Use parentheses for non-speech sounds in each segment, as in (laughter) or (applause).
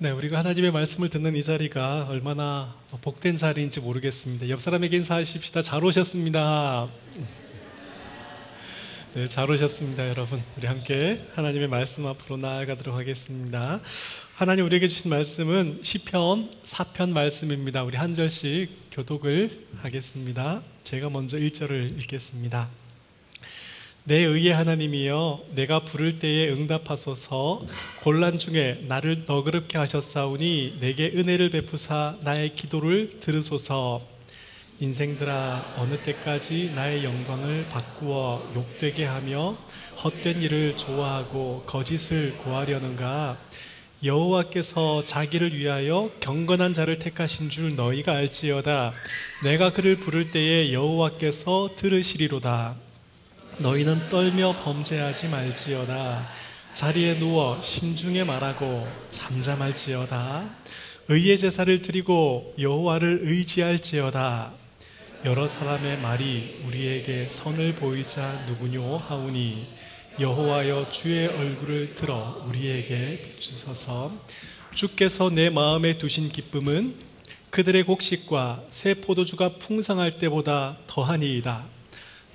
네, 우리가 하나님의 말씀을 듣는 이 자리가 얼마나 복된 자리인지 모르겠습니다. 옆 사람에게 인사하십시다. 잘 오셨습니다. 네, 잘 오셨습니다, 여러분. 우리 함께 하나님의 말씀 앞으로 나아가도록 하겠습니다. 하나님 우리에게 주신 말씀은 시편 4편 말씀입니다. 우리 한 절씩 교독을 하겠습니다. 제가 먼저 1절을 읽겠습니다. 내 의의 하나님이여 내가 부를 때에 응답하소서. 곤란 중에 나를 너그럽게 하셨사오니 내게 은혜를 베푸사 나의 기도를 들으소서. 인생들아 어느 때까지 나의 영광을 바꾸어 욕되게 하며 헛된 일을 좋아하고 거짓을 고하려는가? 여호와께서 자기를 위하여 경건한 자를 택하신 줄 너희가 알지어다. 내가 그를 부를 때에 여호와께서 들으시리로다 너희는 떨며 범죄하지 말지어다. 자리에 누워 심중에 말하고 잠잠할지어다. 의의 제사를 드리고 여호와를 의지할지어다. 여러 사람의 말이 우리에게 선을 보이자 누구뇨 하오니 여호와여 주의 얼굴을 들어 우리에게 비추소서. 주께서 내 마음에 두신 기쁨은 그들의 곡식과 새 포도주가 풍성할 때보다 더하니이다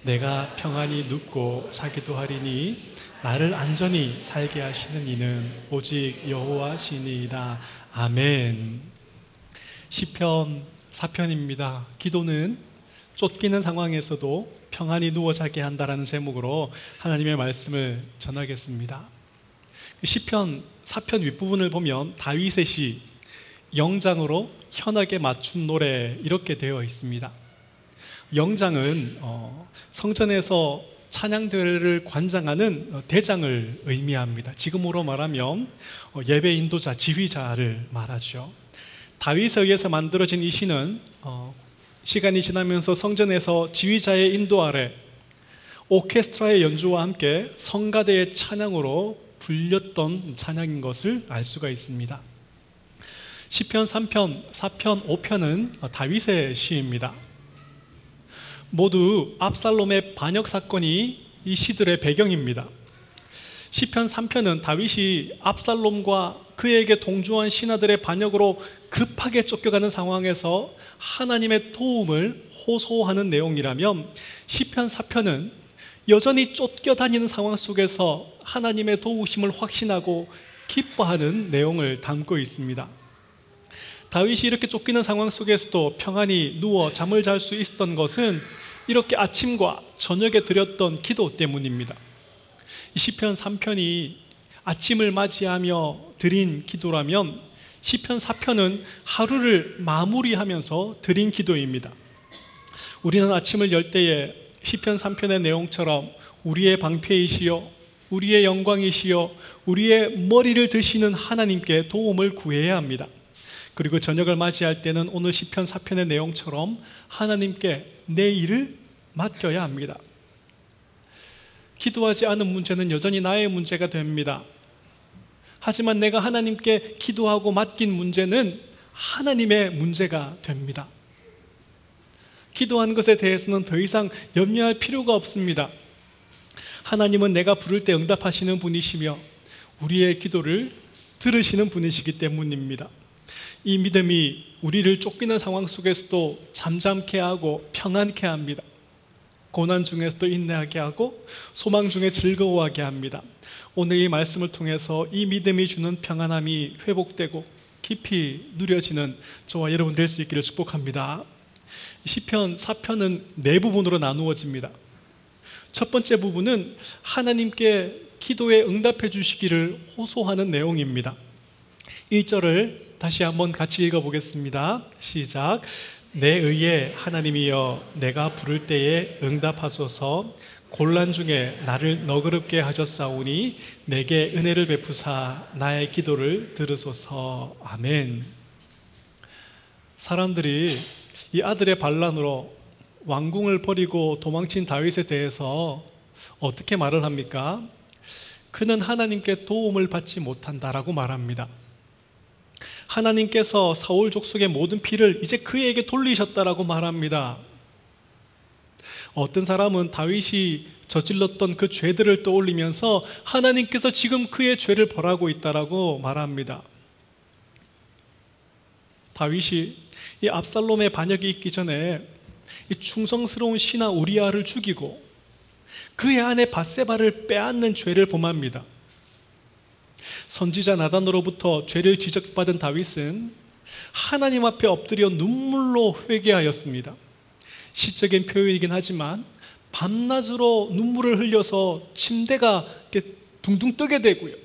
내가 평안히 눕고 자기도 하리니 나를 안전히 살게 하시는 이는 오직 여호와시니이다. 아멘. 시편 4편입니다. 기도는 쫓기는 상황에서도 평안히 누워 자게 한다라는 제목으로 하나님의 말씀을 전하겠습니다. 시편 4편 윗부분을 보면 다윗의 시 영장으로 현하게 맞춘 노래 이렇게 되어 있습니다. 영장은 어, 성전에서 찬양대회를 관장하는 어, 대장을 의미합니다. 지금으로 말하면 어, 예배 인도자, 지휘자를 말하죠. 다윗에 의해서 만들어진 이 시는 시간이 지나면서 성전에서 지휘자의 인도 아래 오케스트라의 연주와 함께 성가대의 찬양으로 불렸던 찬양인 것을 알 수가 있습니다. 시편 3편, 4편, 5편은 다윗의 시입니다. 모두 압살롬의 반역 사건이 이 시들의 배경입니다. 시편 3편은 다윗이 압살롬과 그에게 동조한 신하들의 반역으로 급하게 쫓겨가는 상황에서 하나님의 도움을 호소하는 내용이라면 시편 4편은 여전히 쫓겨다니는 상황 속에서 하나님의 도우심을 확신하고 기뻐하는 내용을 담고 있습니다. 다윗이 이렇게 쫓기는 상황 속에서도 평안히 누워 잠을 잘 수 있었던 것은 이렇게 아침과 저녁에 드렸던 기도 때문입니다. 시편 3편이 아침을 맞이하며 드린 기도라면 시편 4편은 하루를 마무리하면서 드린 기도입니다. 우리는 아침을 열 때에 시편 3편의 내용처럼 우리의 방패이시여 우리의 영광이시여 우리의 머리를 드시는 하나님께 도움을 구해야 합니다. 그리고 저녁을 맞이할 때는 오늘 시편 4편의 내용처럼 하나님께 내 일을 맡겨야 합니다. 기도하지 않은 문제는 여전히 나의 문제가 됩니다. 하지만 내가 하나님께 기도하고 맡긴 문제는 하나님의 문제가 됩니다. 기도한 것에 대해서는 더 이상 염려할 필요가 없습니다. 하나님은 내가 부를 때 응답하시는 분이시며 우리의 기도를 들으시는 분이시기 때문입니다. 이 믿음이 우리를 쫓기는 상황 속에서도 잠잠케 하고 평안케 합니다. 고난 중에서도 인내하게 하고 소망 중에 즐거워하게 합니다. 오늘 이 말씀을 통해서 이 믿음이 주는 평안함이 회복되고 깊이 누려지는 저와 여러분 될 수 있기를 축복합니다. 시편 4편은 네 부분으로 나누어집니다. 첫 번째 부분은 하나님께 기도에 응답해 주시기를 호소하는 내용입니다. 1절을 다시 한번 같이 읽어 보겠습니다. 시작. 내 의에 하나님이여 내가 부를 때에 응답하소서 곤란 중에 나를 너그럽게 하셨사오니 내게 은혜를 베푸사 나의 기도를 들으소서 아멘 사람들이 이 아들의 반란으로 왕궁을 버리고 도망친 다윗에 대해서 어떻게 말을 합니까? 그는 하나님께 도움을 받지 못한다라고 말합니다 하나님께서 사울 족속의 모든 피를 이제 그에게 돌리셨다라고 말합니다. 어떤 사람은 다윗이 저질렀던 그 죄들을 떠올리면서 하나님께서 지금 그의 죄를 벌하고 있다라고 말합니다. 다윗이 이 압살롬의 반역이 있기 전에 이 충성스러운 신하 우리아를 죽이고 그의 아내 바세바를 빼앗는 죄를 범합니다. 선지자 나단으로부터 죄를 지적받은 다윗은 하나님 앞에 엎드려 눈물로 회개하였습니다. 시적인 표현이긴 하지만 밤낮으로 눈물을 흘려서 침대가 둥둥 뜨게 되고요.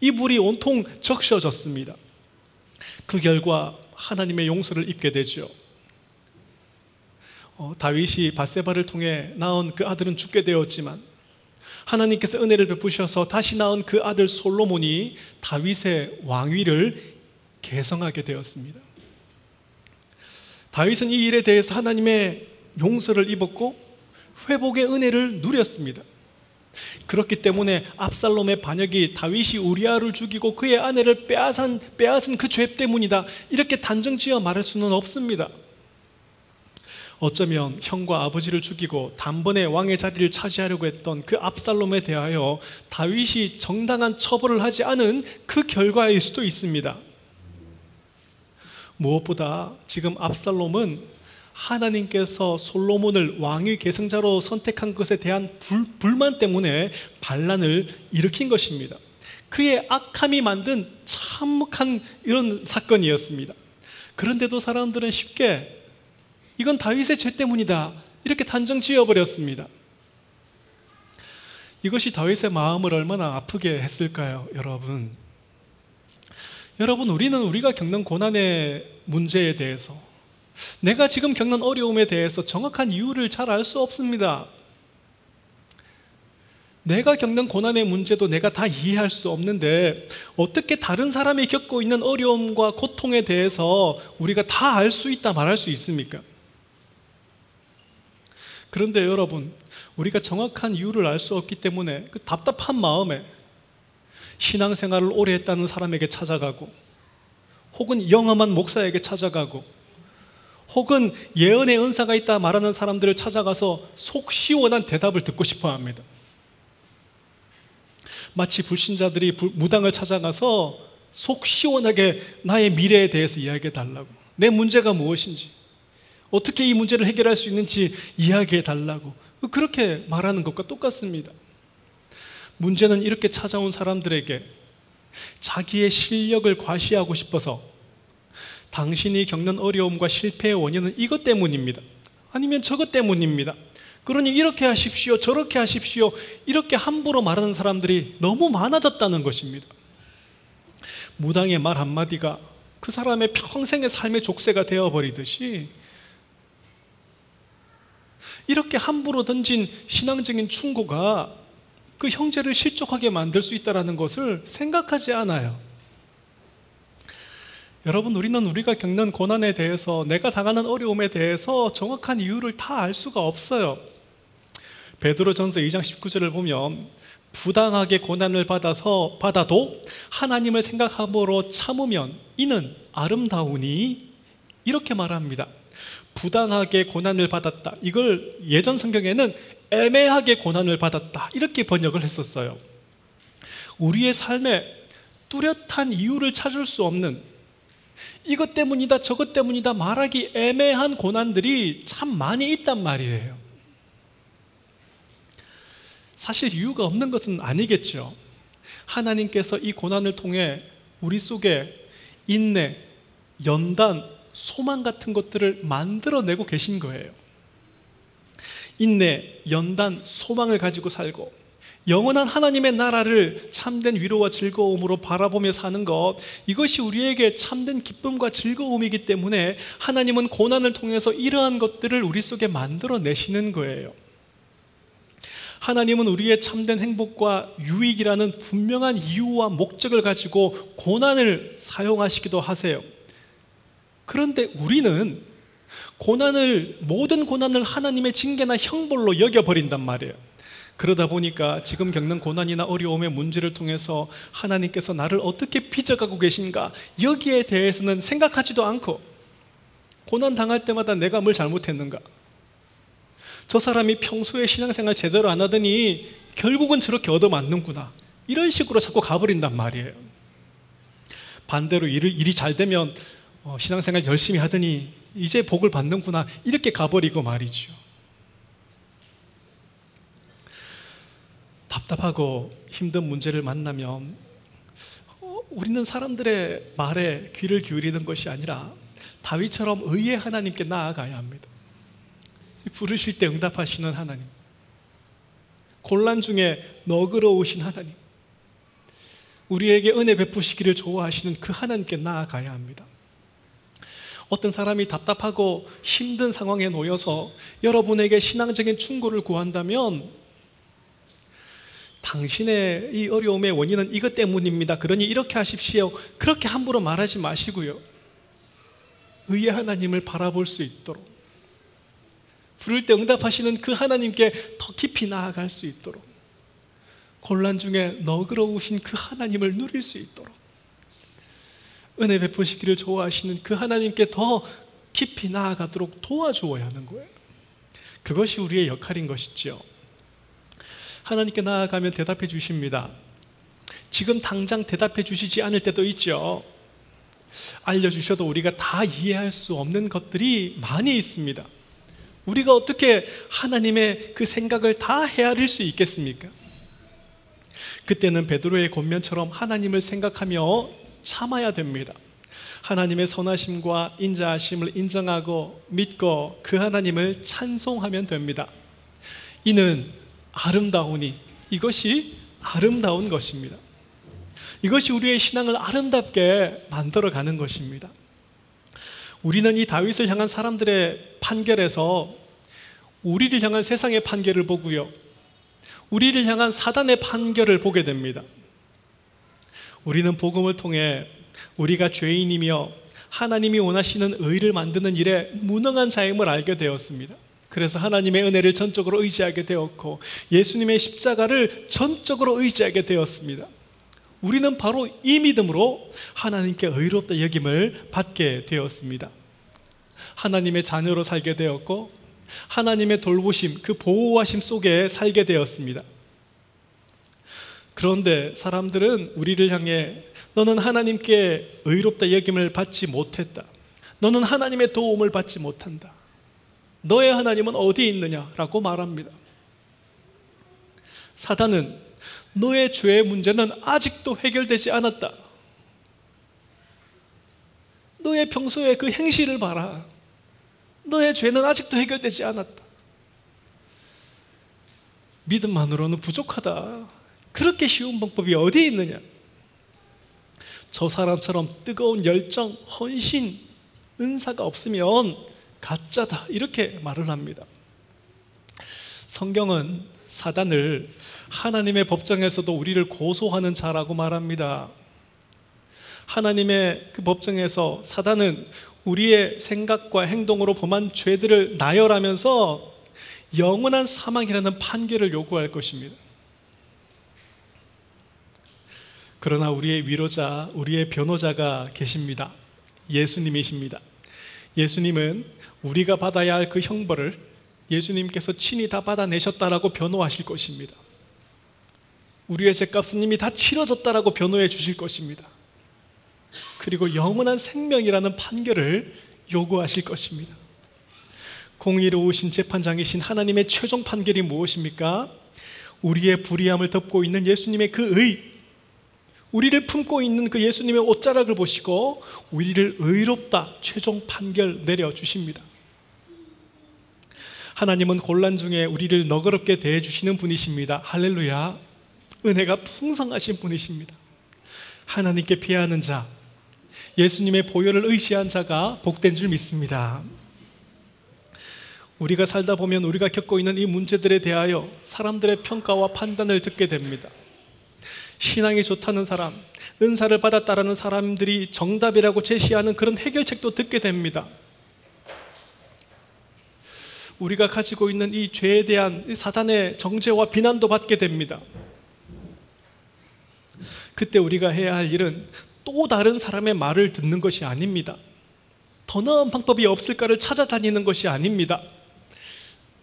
이불이 온통 적셔졌습니다. 그 결과 하나님의 용서를 입게 되죠. 어, 다윗이 바세바를 통해 낳은 그 아들은 죽게 되었지만 하나님께서 은혜를 베푸셔서 다시 낳은 그 아들 솔로몬이 다윗의 왕위를 개성하게 되었습니다. 다윗은 이 일에 대해서 하나님의 용서를 입었고 회복의 은혜를 누렸습니다. 그렇기 때문에 압살롬의 반역이 다윗이 우리아를 죽이고 그의 아내를 빼앗은, 빼앗은 그 죄 때문이다. 이렇게 단정지어 말할 수는 없습니다. 어쩌면 형과 아버지를 죽이고 단번에 왕의 자리를 차지하려고 했던 그 압살롬에 대하여 다윗이 정당한 처벌을 하지 않은 그 결과일 수도 있습니다. 무엇보다 지금 압살롬은 하나님께서 솔로몬을 왕위 계승자로 선택한 것에 대한 불, 불만 때문에 반란을 일으킨 것입니다. 그의 악함이 만든 참혹한 이런 사건이었습니다. 그런데도 사람들은 쉽게 이건 다윗의 죄 때문이다. 이렇게 단정 지어버렸습니다. 이것이 다윗의 마음을 얼마나 아프게 했을까요, 여러분? 여러분, 우리는 우리가 겪는 고난의 문제에 대해서, 내가 지금 겪는 어려움에 대해서 정확한 이유를 잘 알 수 없습니다. 내가 겪는 고난의 문제도 내가 다 이해할 수 없는데 어떻게 다른 사람이 겪고 있는 어려움과 고통에 대해서 우리가 다 알 수 있다 말할 수 있습니까? 그런데 여러분, 우리가 정확한 이유를 알 수 없기 때문에 그 답답한 마음에 신앙생활을 오래 했다는 사람에게 찾아가고, 혹은 영험한 목사에게 찾아가고, 혹은 예언의 은사가 있다 말하는 사람들을 찾아가서 속 시원한 대답을 듣고 싶어 합니다. 마치 불신자들이 무당을 찾아가서 속 시원하게 나의 미래에 대해서 이야기해 달라고. 내 문제가 무엇인지. 어떻게 이 문제를 해결할 수 있는지 이야기해 달라고. 그렇게 말하는 것과 똑같습니다. 문제는 이렇게 찾아온 사람들에게 자기의 실력을 과시하고 싶어서 당신이 겪는 어려움과 실패의 원인은 이것 때문입니다. 아니면 저것 때문입니다. 그러니 이렇게 하십시오. 저렇게 하십시오. 이렇게 함부로 말하는 사람들이 너무 많아졌다는 것입니다. 무당의 말 한마디가 그 사람의 평생의 삶의 족쇄가 되어버리듯이 이렇게 함부로 던진 신앙적인 충고가 그 형제를 실족하게 만들 수 있다는 것을 생각하지 않아요. 여러분, 우리는 우리가 겪는 고난에 대해서, 내가 당하는 어려움에 대해서 정확한 이유를 다 알 수가 없어요. 베드로전서 2장 19절을 보면 부당하게 고난을 받아서 받아도 하나님을 생각함으로 참으면 이는 아름다우니 이렇게 말합니다. 부당하게 고난을 받았다. 이걸 예전 성경에는 애매하게 고난을 받았다. 이렇게 번역을 했었어요. 우리의 삶에 뚜렷한 이유를 찾을 수 없는 이것 때문이다, 저것 때문이다 말하기 애매한 고난들이 참 많이 있단 말이에요. 사실 이유가 없는 것은 아니겠죠. 하나님께서 이 고난을 통해 우리 속에 인내, 연단, 소망 같은 것들을 만들어내고 계신 거예요. 인내, 연단, 소망을 가지고 살고 영원한 하나님의 나라를 참된 위로와 즐거움으로 바라보며 사는 것 이것이 우리에게 참된 기쁨과 즐거움이기 때문에 하나님은 고난을 통해서 이러한 것들을 우리 속에 만들어 내시는 거예요. 하나님은 우리의 참된 행복과 유익이라는 분명한 이유와 목적을 가지고 고난을 사용하시기도 하세요. 그런데 우리는 고난을 모든 고난을 하나님의 징계나 형벌로 여겨 버린단 말이에요. 그러다 보니까 지금 겪는 고난이나 어려움의 문제를 통해서 하나님께서 나를 어떻게 빚어가고 계신가 여기에 대해서는 생각하지도 않고 고난 당할 때마다 내가 뭘 잘못했는가. 저 사람이 평소에 신앙생활 제대로 안 하더니 결국은 저렇게 얻어맞는구나. 이런 식으로 자꾸 가버린단 말이에요. 반대로 일이, 일이 잘 되면 어, 신앙생활 열심히 하더니 이제 복을 받는구나 이렇게 가버리고 말이죠. 답답하고 힘든 문제를 만나면 어, 우리는 사람들의 말에 귀를 기울이는 것이 아니라 다윗처럼 의의 하나님께 나아가야 합니다. 부르실 때 응답하시는 하나님. 곤란 중에 너그러우신 하나님. 우리에게 은혜 베푸시기를 좋아하시는 그 하나님께 나아가야 합니다. 어떤 사람이 답답하고 힘든 상황에 놓여서 여러분에게 신앙적인 충고를 구한다면 당신의 이 어려움의 원인은 이것 때문입니다. 그러니 이렇게 하십시오. 그렇게 함부로 말하지 마시고요. 의의 하나님을 바라볼 수 있도록 부를 때 응답하시는 그 하나님께 더 깊이 나아갈 수 있도록 곤란 중에 너그러우신 그 하나님을 누릴 수 있도록 은혜 베푸시기를 좋아하시는 그 하나님께 더 깊이 나아가도록 도와주어야 하는 거예요. 그것이 우리의 역할인 것이죠. 하나님께 나아가면 대답해 주십니다. 지금 당장 대답해 주시지 않을 때도 있죠. 알려주셔도 우리가 다 이해할 수 없는 것들이 많이 있습니다. 우리가 어떻게 하나님의 그 생각을 다 헤아릴 수 있겠습니까? 그때는 베드로의 권면처럼 하나님을 생각하며 참아야 됩니다. 하나님의 선하심과 인자하심을 인정하고 믿고 그 하나님을 찬송하면 됩니다. 이는 아름다우니 이것이 아름다운 것입니다. 이것이 우리의 신앙을 아름답게 만들어 가는 것입니다. 우리는 이 다윗을 향한 사람들의 판결에서 우리를 향한 세상의 판결을 보고요. 우리를 향한 사단의 판결을 보게 됩니다. 우리는 복음을 통해 우리가 죄인이며 하나님이 원하시는 의를 만드는 일에 무능한 자임을 알게 되었습니다. 그래서 하나님의 은혜를 전적으로 의지하게 되었고 예수님의 십자가를 전적으로 의지하게 되었습니다. 우리는 바로 이 믿음으로 하나님께 의롭다 여김을 받게 되었습니다. 하나님의 자녀로 살게 되었고 하나님의 돌보심, 그 보호하심 속에 살게 되었습니다. 그런데 사람들은 우리를 향해 너는 하나님께 의롭다 여김을 받지 못했다. 너는 하나님의 도움을 받지 못한다. 너의 하나님은 어디 있느냐라고 말합니다. 사단은 너의 죄의 문제는 아직도 해결되지 않았다. 너의 평소에 그 행실을 봐라. 너의 죄는 아직도 해결되지 않았다. 믿음만으로는 부족하다. 그렇게 쉬운 방법이 어디에 있느냐? 저 사람처럼 뜨거운 열정, 헌신, 은사가 없으면 가짜다. 이렇게 말을 합니다. 성경은 사단을 하나님의 법정에서도 우리를 고소하는 자라고 말합니다. 하나님의 그 법정에서 사단은 우리의 생각과 행동으로 범한 죄들을 나열하면서 영원한 사망이라는 판결을 요구할 것입니다. 그러나 우리의 위로자, 우리의 변호자가 계십니다. 예수님이십니다. 예수님은 우리가 받아야 할 그 형벌을 예수님께서 친히 다 받아내셨다라고 변호하실 것입니다. 우리의 죄값은 이미 다 치러졌다라고 변호해 주실 것입니다. 그리고 영원한 생명이라는 판결을 요구하실 것입니다. 공의로우신 재판장이신 하나님의 최종 판결이 무엇입니까? 우리의 불의함을 덮고 있는 예수님의 그 의, 우리를 품고 있는 그 예수님의 옷자락을 보시고 우리를 의롭다 최종 판결 내려 주십니다. 하나님은 곤란 중에 우리를 너그럽게 대해 주시는 분이십니다. 할렐루야. 은혜가 풍성하신 분이십니다. 하나님께 피하는 자, 예수님의 보혈을 의지한 자가 복된 줄 믿습니다. 우리가 살다 보면 우리가 겪고 있는 이 문제들에 대하여 사람들의 평가와 판단을 듣게 됩니다. 신앙이 좋다는 사람, 은사를 받았다라는 사람들이 정답이라고 제시하는 그런 해결책도 듣게 됩니다. 우리가 가지고 있는 이 죄에 대한 사단의 정죄와 비난도 받게 됩니다. 그때 우리가 해야 할 일은 또 다른 사람의 말을 듣는 것이 아닙니다. 더 나은 방법이 없을까를 찾아다니는 것이 아닙니다.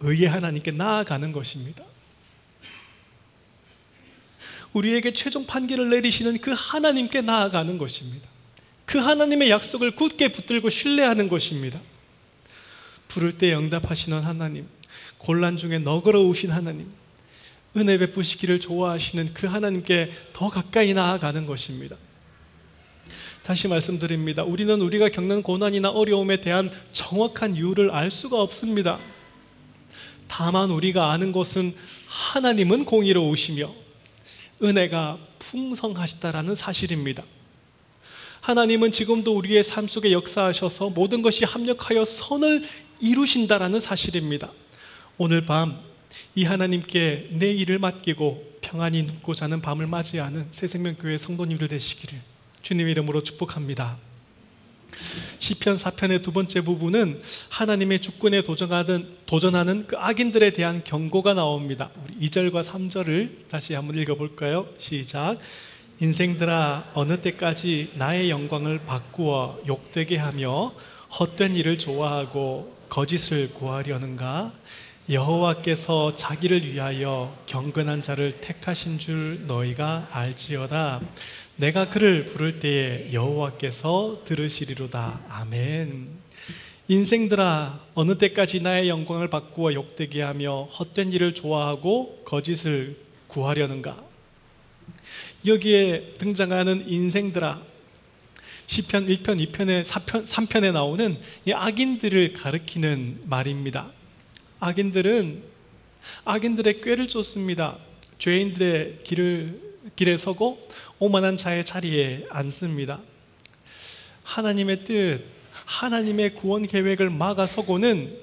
의의 하나님께 나아가는 것입니다. 우리에게 최종 판결을 내리시는 그 하나님께 나아가는 것입니다. 그 하나님의 약속을 굳게 붙들고 신뢰하는 것입니다. 부를 때 응답하시는 하나님, 곤란 중에 너그러우신 하나님, 은혜 베푸시기를 좋아하시는 그 하나님께 더 가까이 나아가는 것입니다. 다시 말씀드립니다. 우리는 우리가 겪는 고난이나 어려움에 대한 정확한 이유를 알 수가 없습니다. 다만 우리가 아는 것은 하나님은 공의로우시며 은혜가 풍성하시다라는 사실입니다. 하나님은 지금도 우리의 삶 속에 역사하셔서 모든 것이 합력하여 선을 이루신다라는 사실입니다. 오늘 밤 이 하나님께 내 일을 맡기고 평안히 눕고 자는 밤을 맞이하는 새생명교회 성도님들 되시기를 주님 이름으로 축복합니다. 시편 4편의 두 번째 부분은 하나님의 주권에 도전하는, 도전하는 그 악인들에 대한 경고가 나옵니다. 우리 2절과 3절을 다시 한번 읽어볼까요? 시작. 인생들아 어느 때까지 나의 영광을 바꾸어 욕되게 하며 헛된 일을 좋아하고 거짓을 구하려는가? 여호와께서 자기를 위하여 경건한 자를 택하신 줄 너희가 알지어다. 내가 그를 부를 때에 여호와께서 들으시리로다. 아멘. 인생들아 어느 때까지 나의 영광을 바꾸어 욕되게 하며 헛된 일을 좋아하고 거짓을 구하려는가? 여기에 등장하는 인생들아 시편 1편, 2편에 4편, 3편에 나오는 이 악인들을 가리키는 말입니다. 악인들은 악인들의 꾀를 쫓습니다. 죄인들의 길을 길에 서고 오만한 자의 자리에 앉습니다. 하나님의 뜻, 하나님의 구원 계획을 막아서고는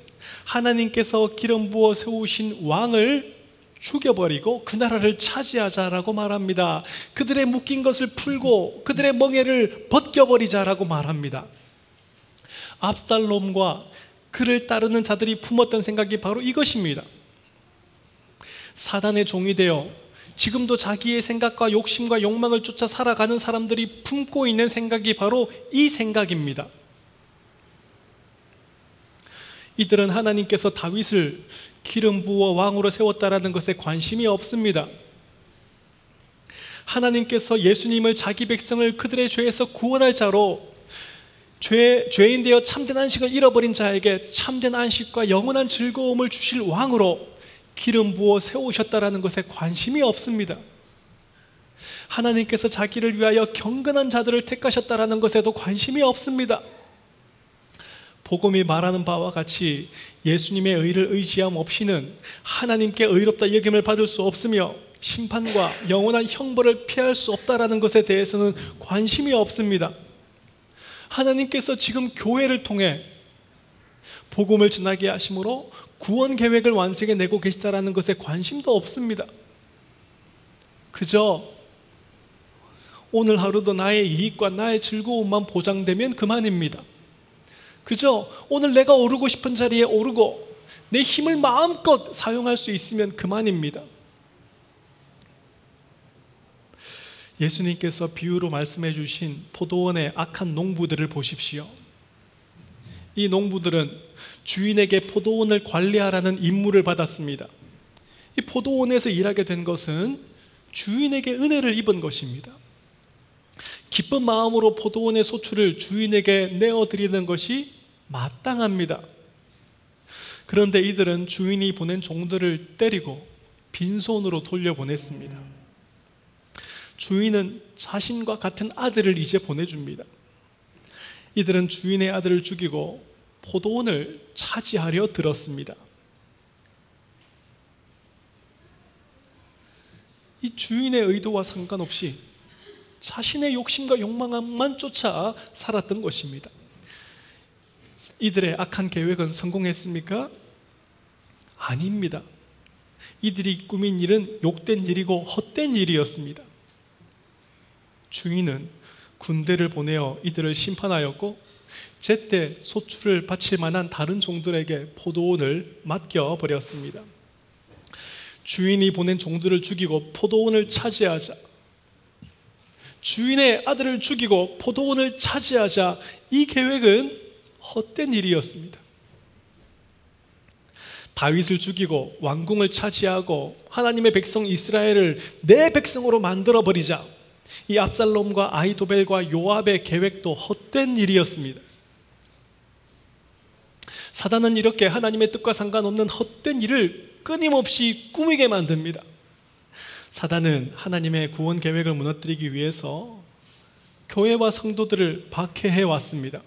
하나님께서 기름 부어 세우신 왕을 죽여버리고 그 나라를 차지하자라고 말합니다. 그들의 묶인 것을 풀고 그들의 멍에를 벗겨버리자라고 말합니다. 압살롬과 그를 따르는 자들이 품었던 생각이 바로 이것입니다. 사단의 종이 되어 지금도 자기의 생각과 욕심과 욕망을 쫓아 살아가는 사람들이 품고 있는 생각이 바로 이 생각입니다. 이들은 하나님께서 다윗을 기름 부어 왕으로 세웠다라는 것에 관심이 없습니다. 하나님께서 예수님을 자기 백성을 그들의 죄에서 구원할 자로 죄, 죄인 되어 참된 안식을 잃어버린 자에게 참된 안식과 영원한 즐거움을 주실 왕으로 기름 부어 세우셨다라는 것에 관심이 없습니다. 하나님께서 자기를 위하여 경건한 자들을 택하셨다라는 것에도 관심이 없습니다. 복음이 말하는 바와 같이 예수님의 의를 의지함 없이는 하나님께 의롭다 여김을 받을 수 없으며 심판과 영원한 형벌을 피할 수 없다라는 것에 대해서는 관심이 없습니다. 하나님께서 지금 교회를 통해 복음을 전하게 하심으로 구원 계획을 완성해 내고 계시다라는 것에 관심도 없습니다. 그저 오늘 하루도 나의 이익과 나의 즐거움만 보장되면 그만입니다. 그저 오늘 내가 오르고 싶은 자리에 오르고 내 힘을 마음껏 사용할 수 있으면 그만입니다. 예수님께서 비유로 말씀해 주신 포도원의 악한 농부들을 보십시오. 이 농부들은 주인에게 포도원을 관리하라는 임무를 받았습니다. 이 포도원에서 일하게 된 것은 주인에게 은혜를 입은 것입니다. 기쁜 마음으로 포도원의 소출을 주인에게 내어드리는 것이 마땅합니다. 그런데 이들은 주인이 보낸 종들을 때리고 빈손으로 돌려보냈습니다. 주인은 자신과 같은 아들을 이제 보내줍니다. 이들은 주인의 아들을 죽이고 포도원을 차지하려 들었습니다. 이 주인의 의도와 상관없이 자신의 욕심과 욕망만 쫓아 살았던 것입니다. 이들의 악한 계획은 성공했습니까? 아닙니다. 이들이 꾸민 일은 욕된 일이고 헛된 일이었습니다. 주인은 군대를 보내어 이들을 심판하였고 제때 소출을 바칠 만한 다른 종들에게 포도원을 맡겨 버렸습니다. 주인이 보낸 종들을 죽이고 포도원을 차지하자. 주인의 아들을 죽이고 포도원을 차지하자. 이 계획은 헛된 일이었습니다. 다윗을 죽이고 왕궁을 차지하고 하나님의 백성 이스라엘을 내 백성으로 만들어 버리자. 이 압살롬과 아이도벨과 요압의 계획도 헛된 일이었습니다. 사단은 이렇게 하나님의 뜻과 상관없는 헛된 일을 끊임없이 꾸미게 만듭니다. 사단은 하나님의 구원 계획을 무너뜨리기 위해서 교회와 성도들을 박해해 왔습니다.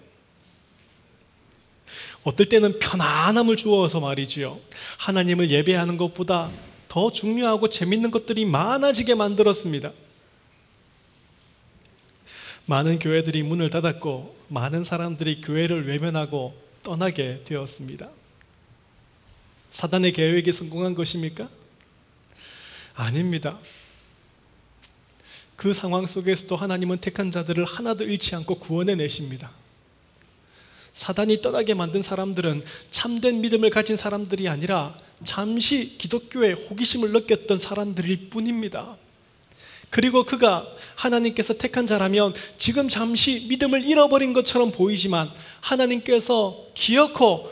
어떨 때는 편안함을 주어서 말이지요. 하나님을 예배하는 것보다 더 중요하고 재밌는 것들이 많아지게 만들었습니다. 많은 교회들이 문을 닫았고 많은 사람들이 교회를 외면하고 떠나게 되었습니다. 사단의 계획이 성공한 것입니까? 아닙니다. 그 상황 속에서도 하나님은 택한 자들을 하나도 잃지 않고 구원해 내십니다. 사단이 떠나게 만든 사람들은 참된 믿음을 가진 사람들이 아니라 잠시 기독교에 호기심을 느꼈던 사람들일 뿐입니다. 그리고 그가 하나님께서 택한 자라면 지금 잠시 믿음을 잃어버린 것처럼 보이지만 하나님께서 기어코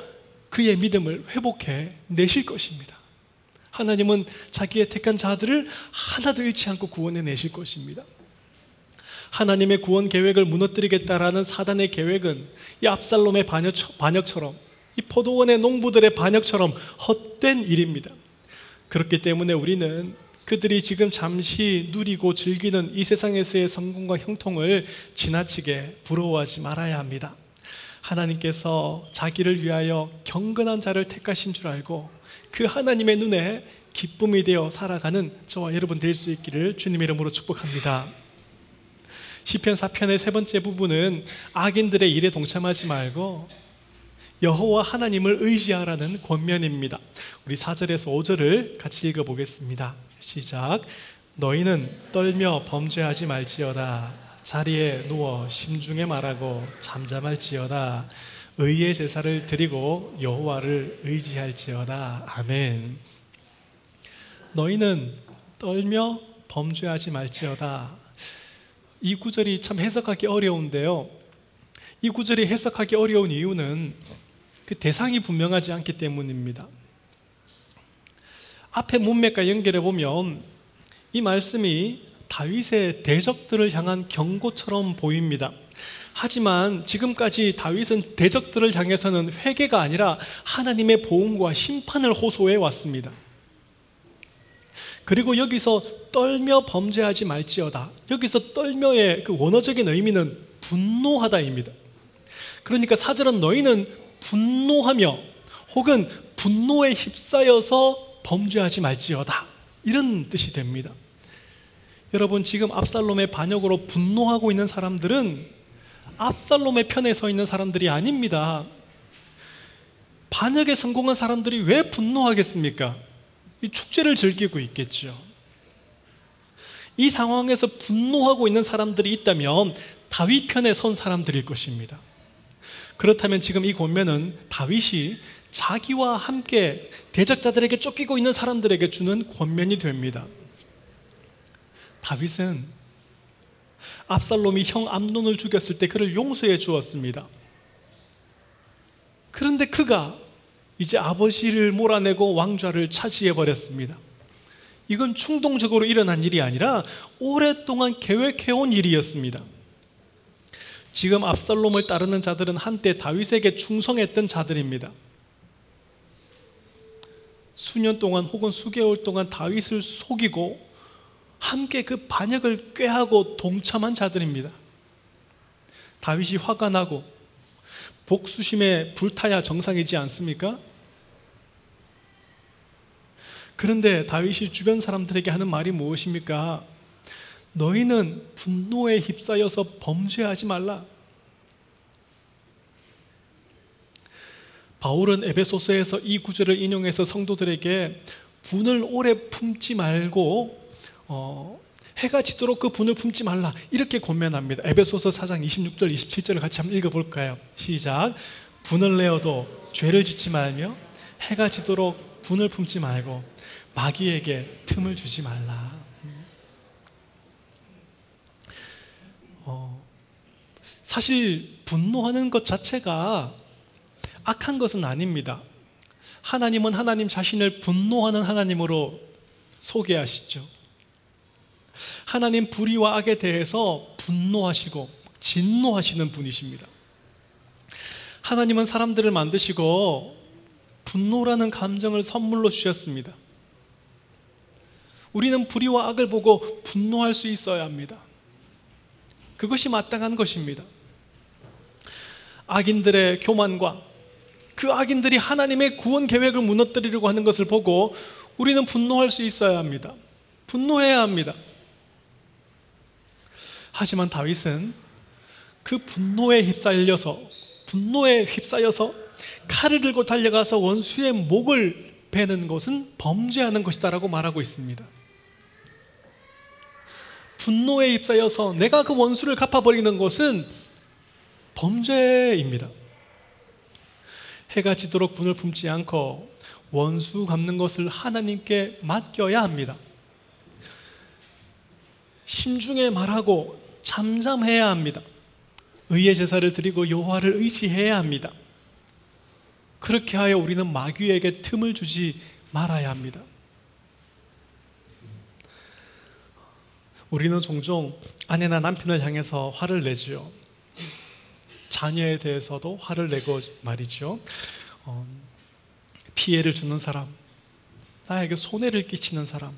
그의 믿음을 회복해 내실 것입니다. 하나님은 자기의 택한 자들을 하나도 잃지 않고 구원해 내실 것입니다. 하나님의 구원 계획을 무너뜨리겠다라는 사단의 계획은 이 압살롬의 반역처럼 이 포도원의 농부들의 반역처럼 헛된 일입니다. 그렇기 때문에 우리는 그들이 지금 잠시 누리고 즐기는 이 세상에서의 성공과 형통을 지나치게 부러워하지 말아야 합니다. 하나님께서 자기를 위하여 경건한 자를 택하신 줄 알고 그 하나님의 눈에 기쁨이 되어 살아가는 저와 여러분 될 수 있기를 주님 이름으로 축복합니다. 시편 4편의 세 번째 부분은 악인들의 일에 동참하지 말고 여호와 하나님을 의지하라는 권면입니다. 우리 4절에서 5절을 같이 읽어 보겠습니다. 시작. 너희는 떨며 범죄하지 말지어다. 자리에 누워 심중에 말하고 잠잠할지어다. 의의 제사를 드리고 여호와를 의지할지어다. 아멘. 너희는 떨며 범죄하지 말지어다. 이 구절이 참 해석하기 어려운데요. 이 구절이 해석하기 어려운 이유는 그 대상이 분명하지 않기 때문입니다. 앞에 문맥과 연결해 보면 이 말씀이 다윗의 대적들을 향한 경고처럼 보입니다. 하지만 지금까지 다윗은 대적들을 향해서는 회개가 아니라 하나님의 보응과 심판을 호소해 왔습니다. 그리고 여기서 떨며 범죄하지 말지어다. 여기서 떨며의 그 원어적인 의미는 분노하다입니다. 그러니까 사절은 너희는 분노하며 혹은 분노에 휩싸여서 범죄하지 말지어다. 이런 뜻이 됩니다. 여러분 지금 압살롬의 반역으로 분노하고 있는 사람들은 압살롬의 편에 서 있는 사람들이 아닙니다. 반역에 성공한 사람들이 왜 분노하겠습니까? 이 축제를 즐기고 있겠죠. 이 상황에서 분노하고 있는 사람들이 있다면 다윗 편에 선 사람들일 것입니다. 그렇다면 지금 이 권면은 다윗이 자기와 함께 대적자들에게 쫓기고 있는 사람들에게 주는 권면이 됩니다. 다윗은 압살롬이 형 암논을 죽였을 때 그를 용서해 주었습니다. 그런데 그가 이제 아버지를 몰아내고 왕좌를 차지해 버렸습니다. 이건 충동적으로 일어난 일이 아니라 오랫동안 계획해온 일이었습니다. 지금 압살롬을 따르는 자들은 한때 다윗에게 충성했던 자들입니다. 수년 동안 혹은 수개월 동안 다윗을 속이고 함께 그 반역을 꾀하고 동참한 자들입니다. 다윗이 화가 나고 복수심에 불타야 정상이지 않습니까? 그런데 다윗이 주변 사람들에게 하는 말이 무엇입니까? 너희는 분노에 휩싸여서 범죄하지 말라. 바울은 에베소서에서 이 구절을 인용해서 성도들에게 분을 오래 품지 말고 어, 해가 지도록 그 분을 품지 말라 이렇게 권면합니다. 에베소서 4장 26절 27절을 같이 한번 읽어볼까요? 시작. 분을 내어도 죄를 짓지 말며 해가 지도록 분을 품지 말고 마귀에게 틈을 주지 말라. 어, 사실 분노하는 것 자체가 악한 것은 아닙니다. 하나님은 하나님 자신을 분노하는 하나님으로 소개하시죠. 하나님 불의와 악에 대해서 분노하시고 진노하시는 분이십니다. 하나님은 사람들을 만드시고 분노라는 감정을 선물로 주셨습니다. 우리는 불의와 악을 보고 분노할 수 있어야 합니다. 그것이 마땅한 것입니다. 악인들의 교만과 그 악인들이 하나님의 구원 계획을 무너뜨리려고 하는 것을 보고 우리는 분노할 수 있어야 합니다. 분노해야 합니다. 하지만 다윗은 그 분노에 휩싸여서 분노에 휩싸여서 칼을 들고 달려가서 원수의 목을 베는 것은 범죄하는 것이다라고 말하고 있습니다. 분노에 휩싸여서 내가 그 원수를 갚아버리는 것은 범죄입니다. 해가 지도록 분을 품지 않고 원수 갚는 것을 하나님께 맡겨야 합니다. 심중에 말하고 잠잠해야 합니다. 의의 제사를 드리고 여호와를 의지해야 합니다. 그렇게 하여 우리는 마귀에게 틈을 주지 말아야 합니다. 우리는 종종 아내나 남편을 향해서 화를 내지요. 자녀에 대해서도 화를 내고 말이죠. 어, 피해를 주는 사람, 나에게 손해를 끼치는 사람,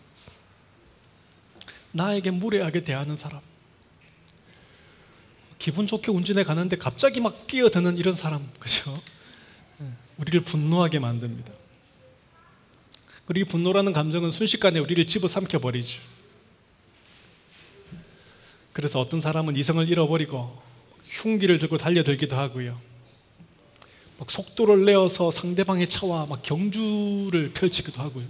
나에게 무례하게 대하는 사람, 기분 좋게 운전해 가는데 갑자기 막 끼어드는 이런 사람, 그죠? 예, 우리를 분노하게 만듭니다. 그리고 분노라는 감정은 순식간에 우리를 집어삼켜 버리죠. 그래서 어떤 사람은 이성을 잃어버리고 흉기를 들고 달려들기도 하고요. 막 속도를 내어서 상대방의 차와 막 경주를 펼치기도 하고요.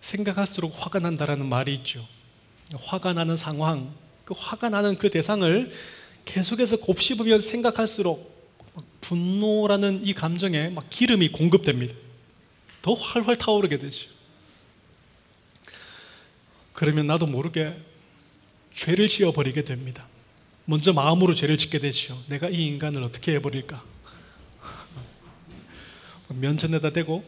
생각할수록 화가 난다라는 말이 있죠. 화가 나는 상황, 그 화가 나는 그 대상을 계속해서 곱씹으면 생각할수록 분노라는 이 감정에 막 기름이 공급됩니다. 더 활활 타오르게 되죠. 그러면 나도 모르게 죄를 지어버리게 됩니다. 먼저 마음으로 죄를 짓게 되죠. 내가 이 인간을 어떻게 해버릴까? (laughs) 면전에다 대고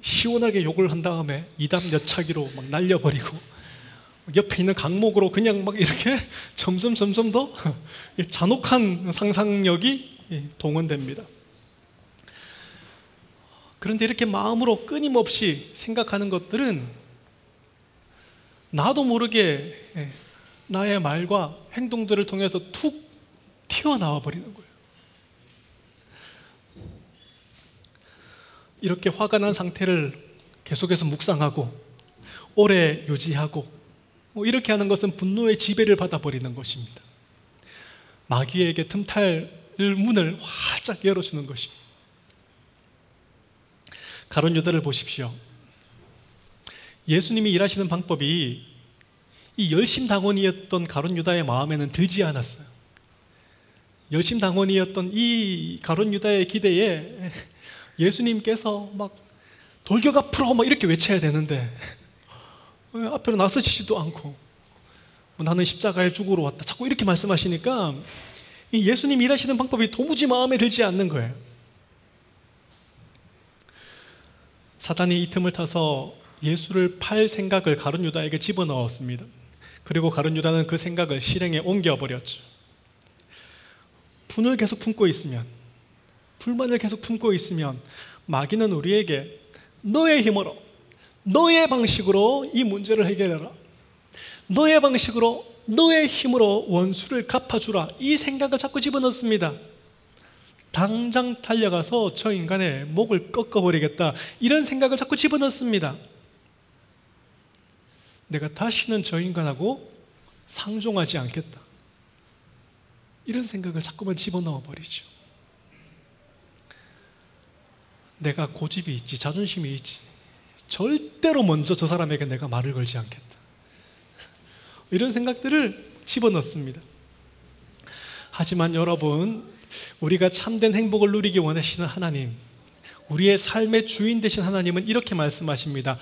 시원하게 욕을 한 다음에 이담 여차기로 막 날려버리고 (laughs) 옆에 있는 강목으로 그냥 막 이렇게 (laughs) 점점 점점 더 잔혹한 상상력이 동원됩니다. 그런데 이렇게 마음으로 끊임없이 생각하는 것들은 나도 모르게 나의 말과 행동들을 통해서 툭 튀어나와 버리는 거예요. 이렇게 화가 난 상태를 계속해서 묵상하고 오래 유지하고 뭐 이렇게 하는 것은 분노의 지배를 받아버리는 것입니다. 마귀에게 틈탈 문을 활짝 열어주는 것입니다. 가론 유다를 보십시오. 예수님이 일하시는 방법이 이 열심 당원이었던 가론 유다의 마음에는 들지 않았어요. 열심 당원이었던 이 가론 유다의 기대에 예수님께서 막 돌격 앞으로 막 이렇게 외쳐야 되는데 앞으로 나서지지도 않고 뭐 나는 십자가에 죽으러 왔다. 자꾸 이렇게 말씀하시니까 예수님 일하시는 방법이 도무지 마음에 들지 않는 거예요. 사단이 이 틈을 타서 예수를 팔 생각을 가룟 유다에게 집어넣었습니다. 그리고 가룟 유다는 그 생각을 실행에 옮겨버렸죠. 분을 계속 품고 있으면, 불만을 계속 품고 있으면 마귀는 우리에게 너의 힘으로 너의 방식으로 이 문제를 해결해라. 너의 방식으로 너의 힘으로 원수를 갚아주라. 이 생각을 자꾸 집어넣습니다. 당장 달려가서 저 인간의 목을 꺾어버리겠다. 이런 생각을 자꾸 집어넣습니다. 내가 다시는 저 인간하고 상종하지 않겠다. 이런 생각을 자꾸만 집어넣어 버리죠. 내가 고집이 있지, 자존심이 있지. 절대로 먼저 저 사람에게 내가 말을 걸지 않겠다. 이런 생각들을 집어넣습니다. 하지만 여러분, 우리가 참된 행복을 누리기 원하시는 하나님, 우리의 삶의 주인 되신 하나님은 이렇게 말씀하십니다.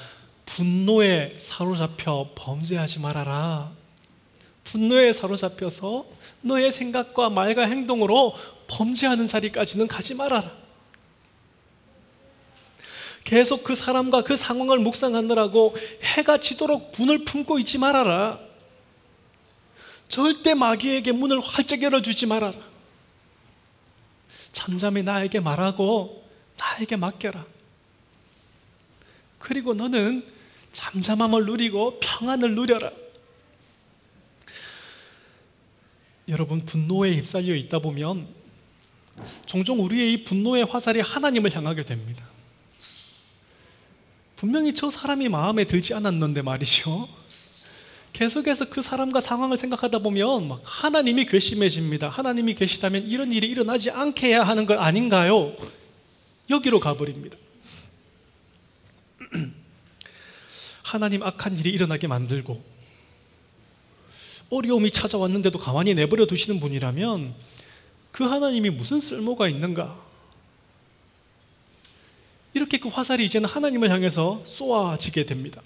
분노에 사로잡혀 범죄하지 말아라. 분노에 사로잡혀서 너의 생각과 말과 행동으로 범죄하는 자리까지는 가지 말아라. 계속 그 사람과 그 상황을 묵상하느라고 해가 지도록 분을 품고 있지 말아라. 절대 마귀에게 문을 활짝 열어주지 말아라. 잠잠히 나에게 말하고 나에게 맡겨라. 그리고 너는 잠잠함을 누리고 평안을 누려라. 여러분 분노에 휩싸여 있다 보면 종종 우리의 이 분노의 화살이 하나님을 향하게 됩니다. 분명히 저 사람이 마음에 들지 않았는데 말이죠. 계속해서 그 사람과 상황을 생각하다 보면 막 하나님이 괘씸해집니다. 하나님이 계시다면 이런 일이 일어나지 않게 해야 하는 것 아닌가요? 여기로 가버립니다. 하나님 악한 일이 일어나게 만들고 어려움이 찾아왔는데도 가만히 내버려 두시는 분이라면 그 하나님이 무슨 쓸모가 있는가? 이렇게 그 화살이 이제는 하나님을 향해서 쏘아지게 됩니다.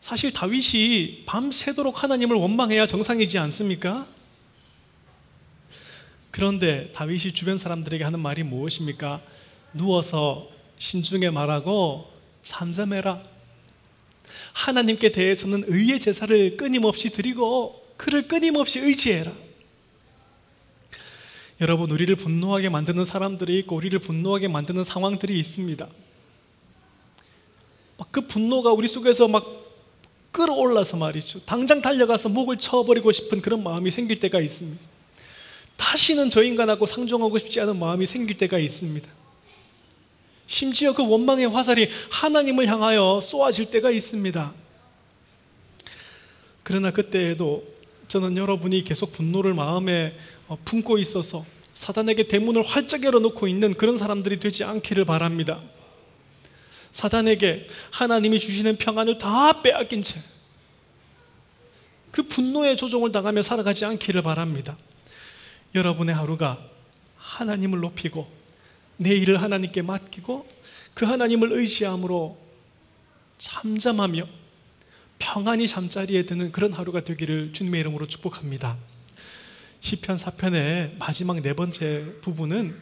사실 다윗이 밤새도록 하나님을 원망해야 정상이지 않습니까? 그런데 다윗이 주변 사람들에게 하는 말이 무엇입니까? 누워서 심중에 말하고 잠잠해라. 하나님께 대해서는 의의 제사를 끊임없이 드리고 그를 끊임없이 의지해라. 여러분, 우리를 분노하게 만드는 사람들이 있고 우리를 분노하게 만드는 상황들이 있습니다. 그 분노가 우리 속에서 막 끌어올라서 말이죠. 당장 달려가서 목을 쳐버리고 싶은 그런 마음이 생길 때가 있습니다. 다시는 저 인간하고 상종하고 싶지 않은 마음이 생길 때가 있습니다. 심지어 그 원망의 화살이 하나님을 향하여 쏘아질 때가 있습니다. 그러나 그때에도 저는 여러분이 계속 분노를 마음에 어, 품고 있어서 사단에게 대문을 활짝 열어놓고 있는 그런 사람들이 되지 않기를 바랍니다. 사단에게 하나님이 주시는 평안을 다 빼앗긴 채 그 분노의 조종을 당하며 살아가지 않기를 바랍니다. 여러분의 하루가 하나님을 높이고 내 일을 하나님께 맡기고 그 하나님을 의지함으로 잠잠하며 평안히 잠자리에 드는 그런 하루가 되기를 주님의 이름으로 축복합니다. 시편 4편의 마지막 네 번째 부분은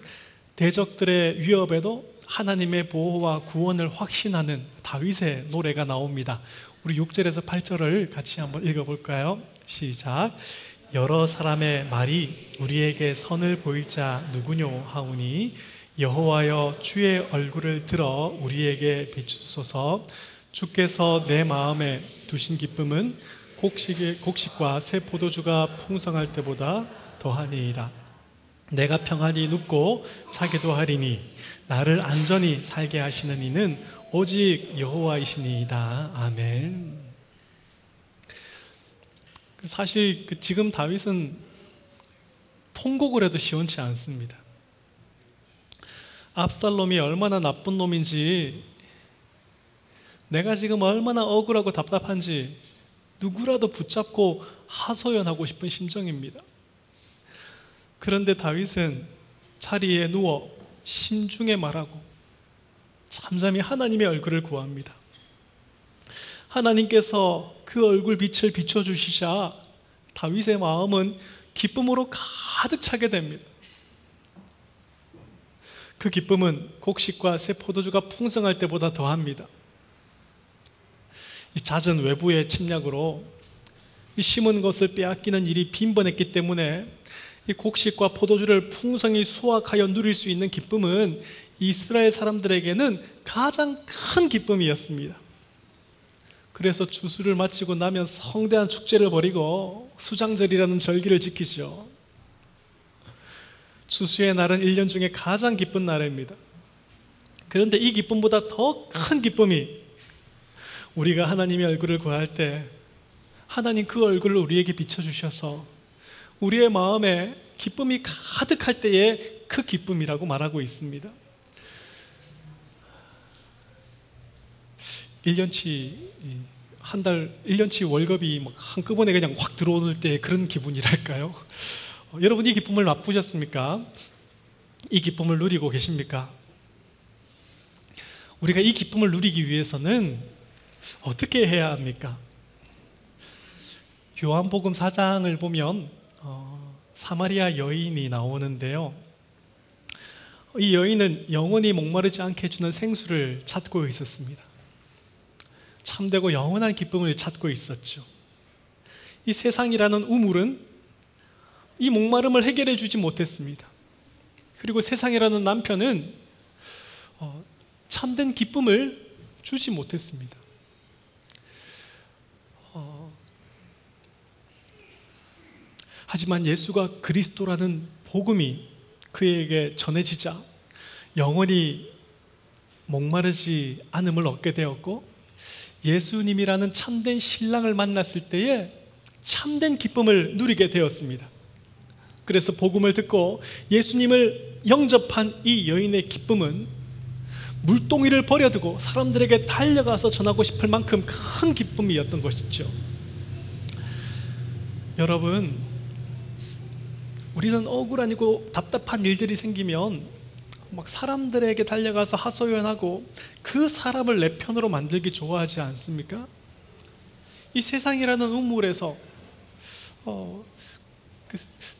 대적들의 위협에도 하나님의 보호와 구원을 확신하는 다윗의 노래가 나옵니다. 우리 6절에서 8절을 같이 한번 읽어볼까요? 시작. 여러 사람의 말이 우리에게 선을 보일 자 누구뇨 하오니 여호와여 주의 얼굴을 들어 우리에게 비추소서 주께서 내 마음에 두신 기쁨은 곡식의, 곡식과 새 포도주가 풍성할 때보다 더하니이다. 내가 평안히 눕고 자기도 하리니 나를 안전히 살게 하시는 이는 오직 여호와이시니이다. 아멘. 사실 그 지금 다윗은 통곡을 해도 시원치 않습니다. 압살롬이 얼마나 나쁜 놈인지 내가 지금 얼마나 억울하고 답답한지 누구라도 붙잡고 하소연하고 싶은 심정입니다. 그런데 다윗은 자리에 누워 심중에 말하고 잠잠히 하나님의 얼굴을 구합니다. 하나님께서 그 얼굴 빛을 비춰주시자 다윗의 마음은 기쁨으로 가득 차게 됩니다. 그 기쁨은 곡식과 새 포도주가 풍성할 때보다 더합니다. 이 잦은 외부의 침략으로 심은 것을 빼앗기는 일이 빈번했기 때문에 이 곡식과 포도주를 풍성히 수확하여 누릴 수 있는 기쁨은 이스라엘 사람들에게는 가장 큰 기쁨이었습니다. 그래서 주수를 마치고 나면 성대한 축제를 벌이고 수장절이라는 절기를 지키죠. 추수의 날은 1년 중에 가장 기쁜 날입니다. 그런데 이 기쁨보다 더 큰 기쁨이 우리가 하나님의 얼굴을 구할 때 하나님 그 얼굴을 우리에게 비춰주셔서 우리의 마음에 기쁨이 가득할 때의 그 기쁨이라고 말하고 있습니다. 1년치 한 달 1년치 월급이 한꺼번에 그냥 확 들어오는 때 그런 기분이랄까요? 어, 여러분 이 기쁨을 맛보셨습니까? 이 기쁨을 누리고 계십니까? 우리가 이 기쁨을 누리기 위해서는 어떻게 해야 합니까? 요한복음 4장을 보면 어, 사마리아 여인이 나오는데요. 이 여인은 영원히 목마르지 않게 해주는 생수를 찾고 있었습니다. 참되고 영원한 기쁨을 찾고 있었죠. 이 세상이라는 우물은 이 목마름을 해결해 주지 못했습니다. 그리고 세상이라는 남편은 어, 참된 기쁨을 주지 못했습니다. 어, 하지만 예수가 그리스도라는 복음이 그에게 전해지자 영원히 목마르지 않음을 얻게 되었고 예수님이라는 참된 신랑을 만났을 때에 참된 기쁨을 누리게 되었습니다. 그래서 복음을 듣고 예수님을 영접한 이 여인의 기쁨은 물동이를 버려두고 사람들에게 달려가서 전하고 싶을 만큼 큰 기쁨이었던 것이죠. 여러분, 우리는 억울하고 답답한 일들이 생기면 막 사람들에게 달려가서 하소연하고 그 사람을 내 편으로 만들기 좋아하지 않습니까? 이 세상이라는 우물에서 어, 그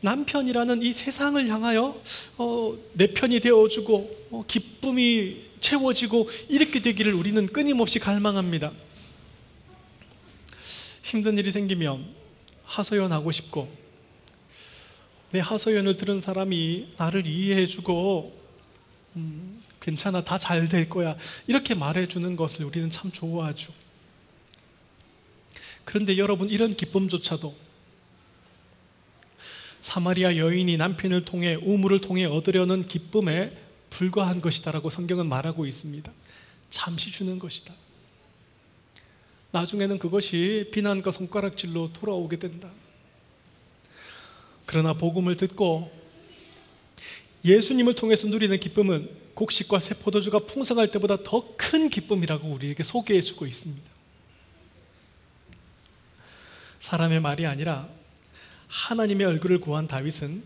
남편이라는 이 세상을 향하여 어, 내 편이 되어주고 어, 기쁨이 채워지고 이렇게 되기를 우리는 끊임없이 갈망합니다. 힘든 일이 생기면 하소연하고 싶고 내 하소연을 들은 사람이 나를 이해해주고 음, 괜찮아 다 잘 될 거야 이렇게 말해주는 것을 우리는 참 좋아하죠. 그런데 여러분 이런 기쁨조차도 사마리아 여인이 남편을 통해 우물을 통해 얻으려는 기쁨에 불과한 것이다라고 성경은 말하고 있습니다. 잠시 주는 것이다. 나중에는 그것이 비난과 손가락질로 돌아오게 된다. 그러나 복음을 듣고 예수님을 통해서 누리는 기쁨은 곡식과 새 포도주가 풍성할 때보다 더 큰 기쁨이라고 우리에게 소개해 주고 있습니다. 사람의 말이 아니라 하나님의 얼굴을 구한 다윗은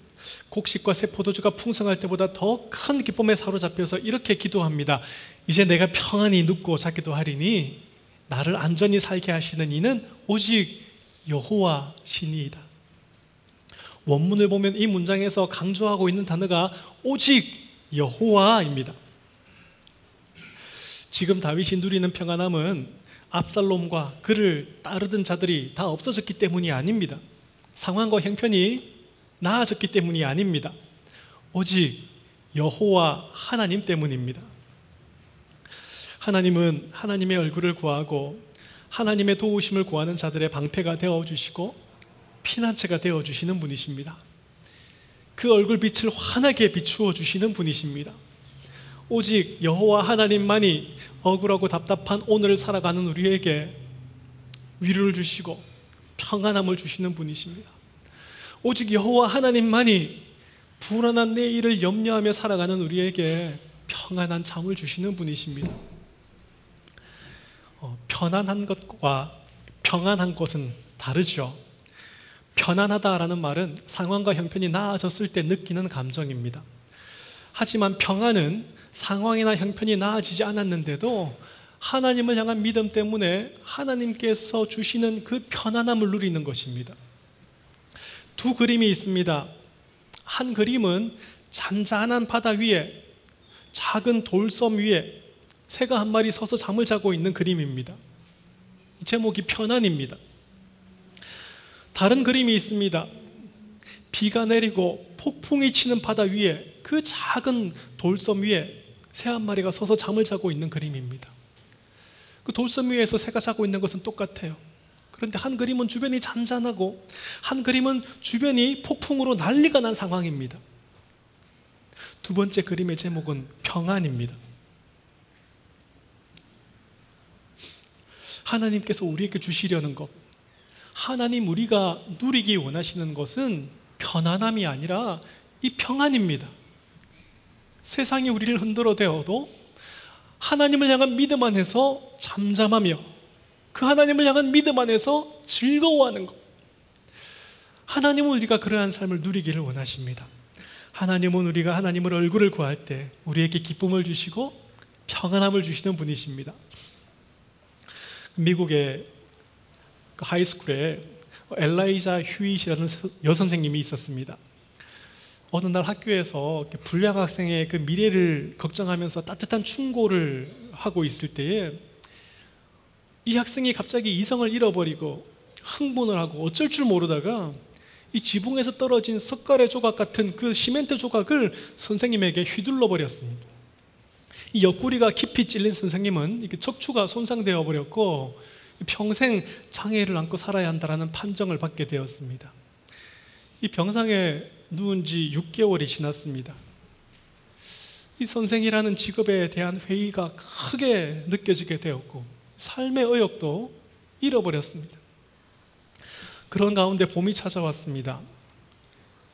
곡식과 새 포도주가 풍성할 때보다 더 큰 기쁨에 사로잡혀서 이렇게 기도합니다. 이제 내가 평안히 눕고 자기도 하리니 나를 안전히 살게 하시는 이는 오직 여호와 신이이다. 원문을 보면 이 문장에서 강조하고 있는 단어가 오직 여호와입니다. 지금 다윗이 누리는 평안함은 압살롬과 그를 따르던 자들이 다 없어졌기 때문이 아닙니다. 상황과 형편이 나아졌기 때문이 아닙니다. 오직 여호와 하나님 때문입니다. 하나님은 하나님의 얼굴을 구하고 하나님의 도우심을 구하는 자들의 방패가 되어 주시고 피난처가 되어 주시는 분이십니다. 그 얼굴 빛을 환하게 비추어 주시는 분이십니다. 오직 여호와 하나님만이 억울하고 답답한 오늘을 살아가는 우리에게 위로를 주시고 평안함을 주시는 분이십니다. 오직 여호와 하나님만이 불안한 내일을 염려하며 살아가는 우리에게 평안한 잠을 주시는 분이십니다. 어, 편안한 것과 평안한 것은 다르죠. 편안하다라는 말은 상황과 형편이 나아졌을 때 느끼는 감정입니다. 하지만 평안은 상황이나 형편이 나아지지 않았는데도 하나님을 향한 믿음 때문에 하나님께서 주시는 그 편안함을 누리는 것입니다. 두 그림이 있습니다. 한 그림은 잔잔한 바다 위에 작은 돌섬 위에 새가 한 마리 서서 잠을 자고 있는 그림입니다. 제목이 편안입니다. 다른 그림이 있습니다. 비가 내리고 폭풍이 치는 바다 위에 그 작은 돌섬 위에 새 한 마리가 서서 잠을 자고 있는 그림입니다. 그 돌섬 위에서 새가 자고 있는 것은 똑같아요. 그런데 한 그림은 주변이 잔잔하고 한 그림은 주변이 폭풍으로 난리가 난 상황입니다. 두 번째 그림의 제목은 평안입니다. 하나님께서 우리에게 주시려는 것, 하나님 우리가 누리기 원하시는 것은 편안함이 아니라 이 평안입니다. 세상이 우리를 흔들어 대어도 하나님을 향한 믿음 안에서 잠잠하며 그 하나님을 향한 믿음 안에서 즐거워하는 것. 하나님은 우리가 그러한 삶을 누리기를 원하십니다. 하나님은 우리가 하나님을 얼굴을 구할 때 우리에게 기쁨을 주시고 평안함을 주시는 분이십니다. 미국의 그 하이스쿨에 엘라이자 휴잇이라는 여선생님이 있었습니다. 어느 날 학교에서 불량 학생의 그 미래를 걱정하면서 따뜻한 충고를 하고 있을 때에 이 학생이 갑자기 이성을 잃어버리고 흥분을 하고 어쩔 줄 모르다가 이 지붕에서 떨어진 석가래 조각 같은 그 시멘트 조각을 선생님에게 휘둘러 버렸습니다. 이 옆구리가 깊이 찔린 선생님은 척추가 손상되어 버렸고 평생 장애를 안고 살아야 한다라는 판정을 받게 되었습니다. 이 병상에 누운 지 6개월이 지났습니다. 이 선생이라는 직업에 대한 회의가 크게 느껴지게 되었고 삶의 의욕도 잃어버렸습니다. 그런 가운데 봄이 찾아왔습니다.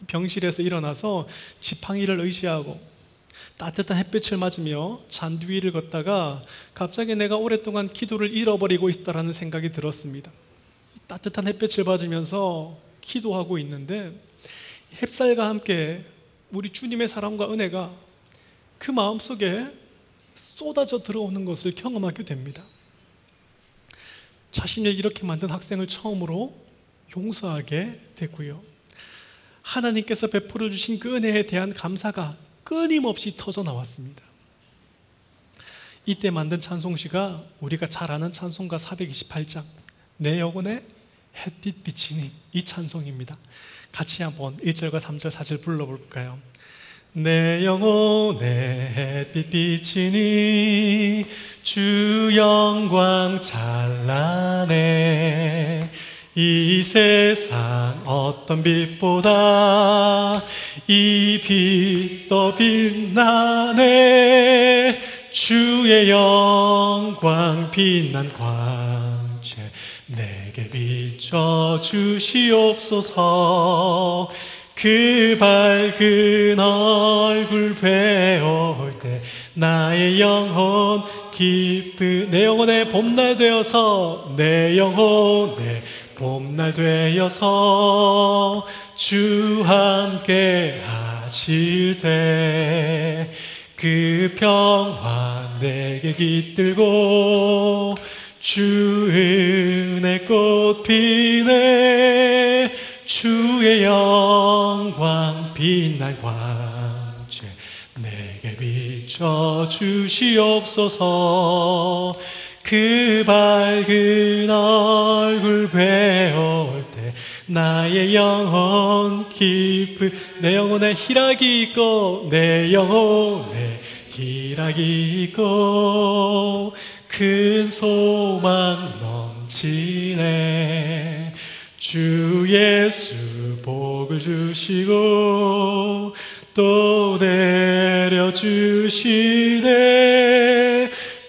병실에서 일어나서 지팡이를 의지하고 따뜻한 햇빛을 맞으며 잔디 위를 걷다가 갑자기 내가 오랫동안 기도를 잃어버리고 있다라는 생각이 들었습니다. 따뜻한 햇빛을 맞으면서 기도하고 있는데 햇살과 함께 우리 주님의 사랑과 은혜가 그 마음속에 쏟아져 들어오는 것을 경험하게 됩니다. 자신을 이렇게 만든 학생을 처음으로 용서하게 되고요. 하나님께서 베풀어 주신 그 은혜에 대한 감사가 끊임없이 터져 나왔습니다. 이때 만든 찬송시가 우리가 잘 아는 찬송가 428장 내 영혼에 햇빛 비치니 이 찬송입니다. 같이 한번 1절과 3절 사실 불러볼까요? 내 영혼에 햇빛 비치니 주 영광 찬란해 이 세상 어떤 빛보다 이빛더 빛나네 주의 영광 빛난 광채 내게 비춰 주시옵소서. 그 밝은 얼굴 배울 때 나의 영혼 기쁘 내 영혼의 봄날 되어서 내 영혼의 봄날 되어서 주 함께 하실 때 그 평화 내게 깃들고 주 은혜 꽃 피네 주의 영광 빛난 광채 내게 비춰 주시옵소서. 그 밝은 얼굴 배울 때 나의 영혼 기쁘 내 영혼에 희락이 있고 내 영혼에 희락이 있고 큰 소망 넘치네. 주 예수 복을 주시고 또 내려주시네.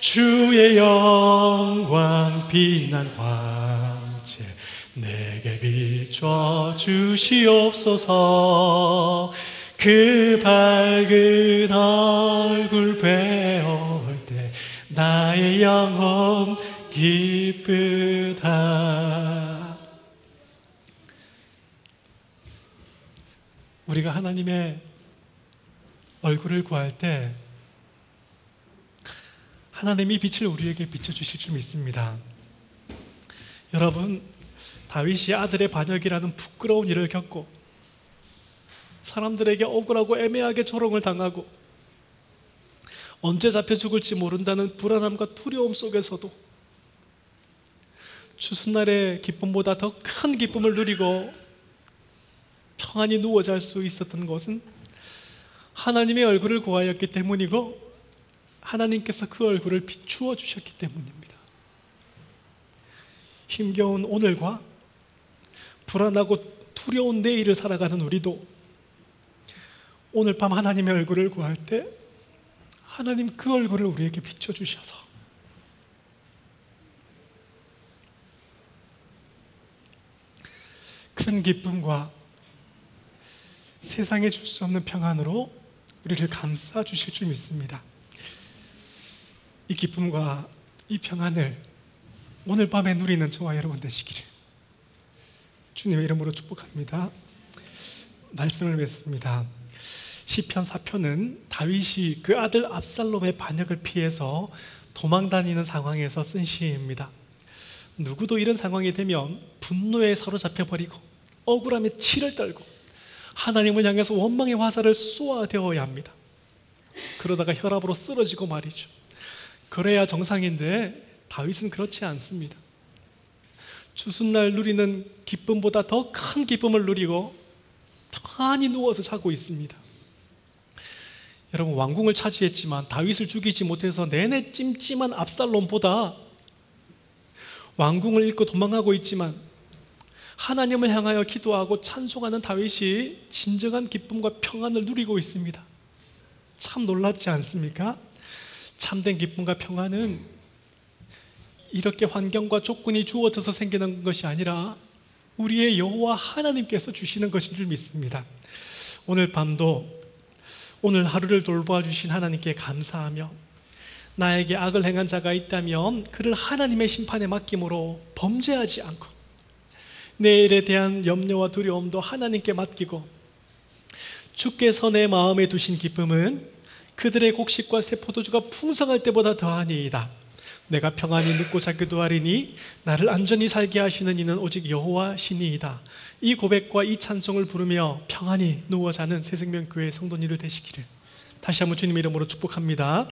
주의 영광 빛난 광채 내게 비춰 주시옵소서. 그 밝은 얼굴 때 나의 영혼 기쁘다 우리가 하나님의 얼굴을 구할 때 하나님이 빛을 우리에게 비춰주실 줄 믿습니다. 여러분, 다윗이 아들의 반역이라는 부끄러운 일을 겪고 사람들에게 억울하고 애매하게 조롱을 당하고 언제 잡혀 죽을지 모른다는 불안함과 두려움 속에서도 추수날의 기쁨보다 더 큰 기쁨을 누리고 평안히 누워 잘 수 있었던 것은 하나님의 얼굴을 구하였기 때문이고 하나님께서 그 얼굴을 비추어 주셨기 때문입니다. 힘겨운 오늘과 불안하고 두려운 내일을 살아가는 우리도 오늘 밤 하나님의 얼굴을 구할 때 하나님 그 얼굴을 우리에게 비춰 주셔서 큰 기쁨과 세상에 줄 수 없는 평안으로 우리를 감싸 주실 줄 믿습니다. 이 기쁨과 이 평안을 오늘 밤에 누리는 저와 여러분 되시기를 주님의 이름으로 축복합니다. 말씀을 맺습니다. 시편 4편은 다윗이 그 아들 압살롬의 반역을 피해서 도망 다니는 상황에서 쓴 시입니다. 누구도 이런 상황이 되면 분노에 사로잡혀 버리고 억울함에 치를 떨고 하나님을 향해서 원망의 화살을 쏘아대어야 합니다. 그러다가 혈압으로 쓰러지고 말이죠. 그래야 정상인데 다윗은 그렇지 않습니다. 주순날 누리는 기쁨보다 더 큰 기쁨을 누리고 편안히 누워서 자고 있습니다. 여러분 왕궁을 차지했지만 다윗을 죽이지 못해서 내내 찜찜한 압살롬보다 왕궁을 잃고 도망가고 있지만 하나님을 향하여 기도하고 찬송하는 다윗이 진정한 기쁨과 평안을 누리고 있습니다. 참 놀랍지 않습니까? 참된 기쁨과 평안은 이렇게 환경과 조건이 주어져서 생기는 것이 아니라 우리의 여호와 하나님께서 주시는 것인 줄 믿습니다. 오늘 밤도 오늘 하루를 돌보아 주신 하나님께 감사하며 나에게 악을 행한 자가 있다면 그를 하나님의 심판에 맡김으로 범죄하지 않고 내일에 대한 염려와 두려움도 하나님께 맡기고 주께서 내 마음에 두신 기쁨은 그들의 곡식과 새 포도주가 풍성할 때보다 더하니이다. 내가 평안히 눕고 자기도 하리니 나를 안전히 살게 하시는 이는 오직 여호와 신이이다. 이 고백과 이 찬송을 부르며 평안히 누워 자는 새생명교회 성도님들 되시기를 다시 한번 주님 이름으로 축복합니다.